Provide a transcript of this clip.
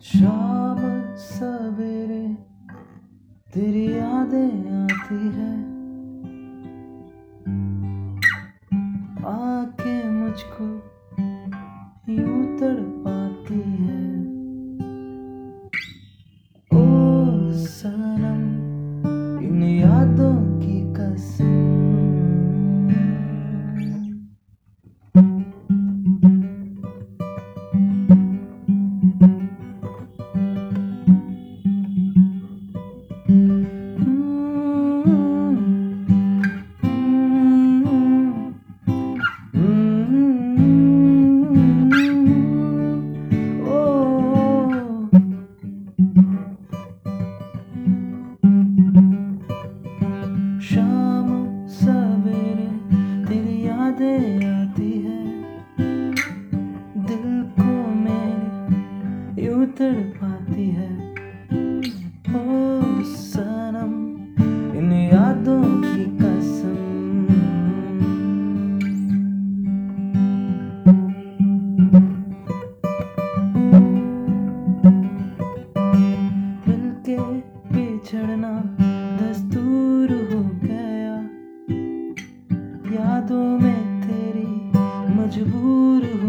शाम सवेरे तेरी यादें आती है। आके मुझको यूँ तड़पाती है। ओ सनम, इन यादों तड़पाती है। ओ सनम, इन यादों की कसम। मिलके बिछड़ना दस्तूर हो गया। यादों में तेरी मजबूर हो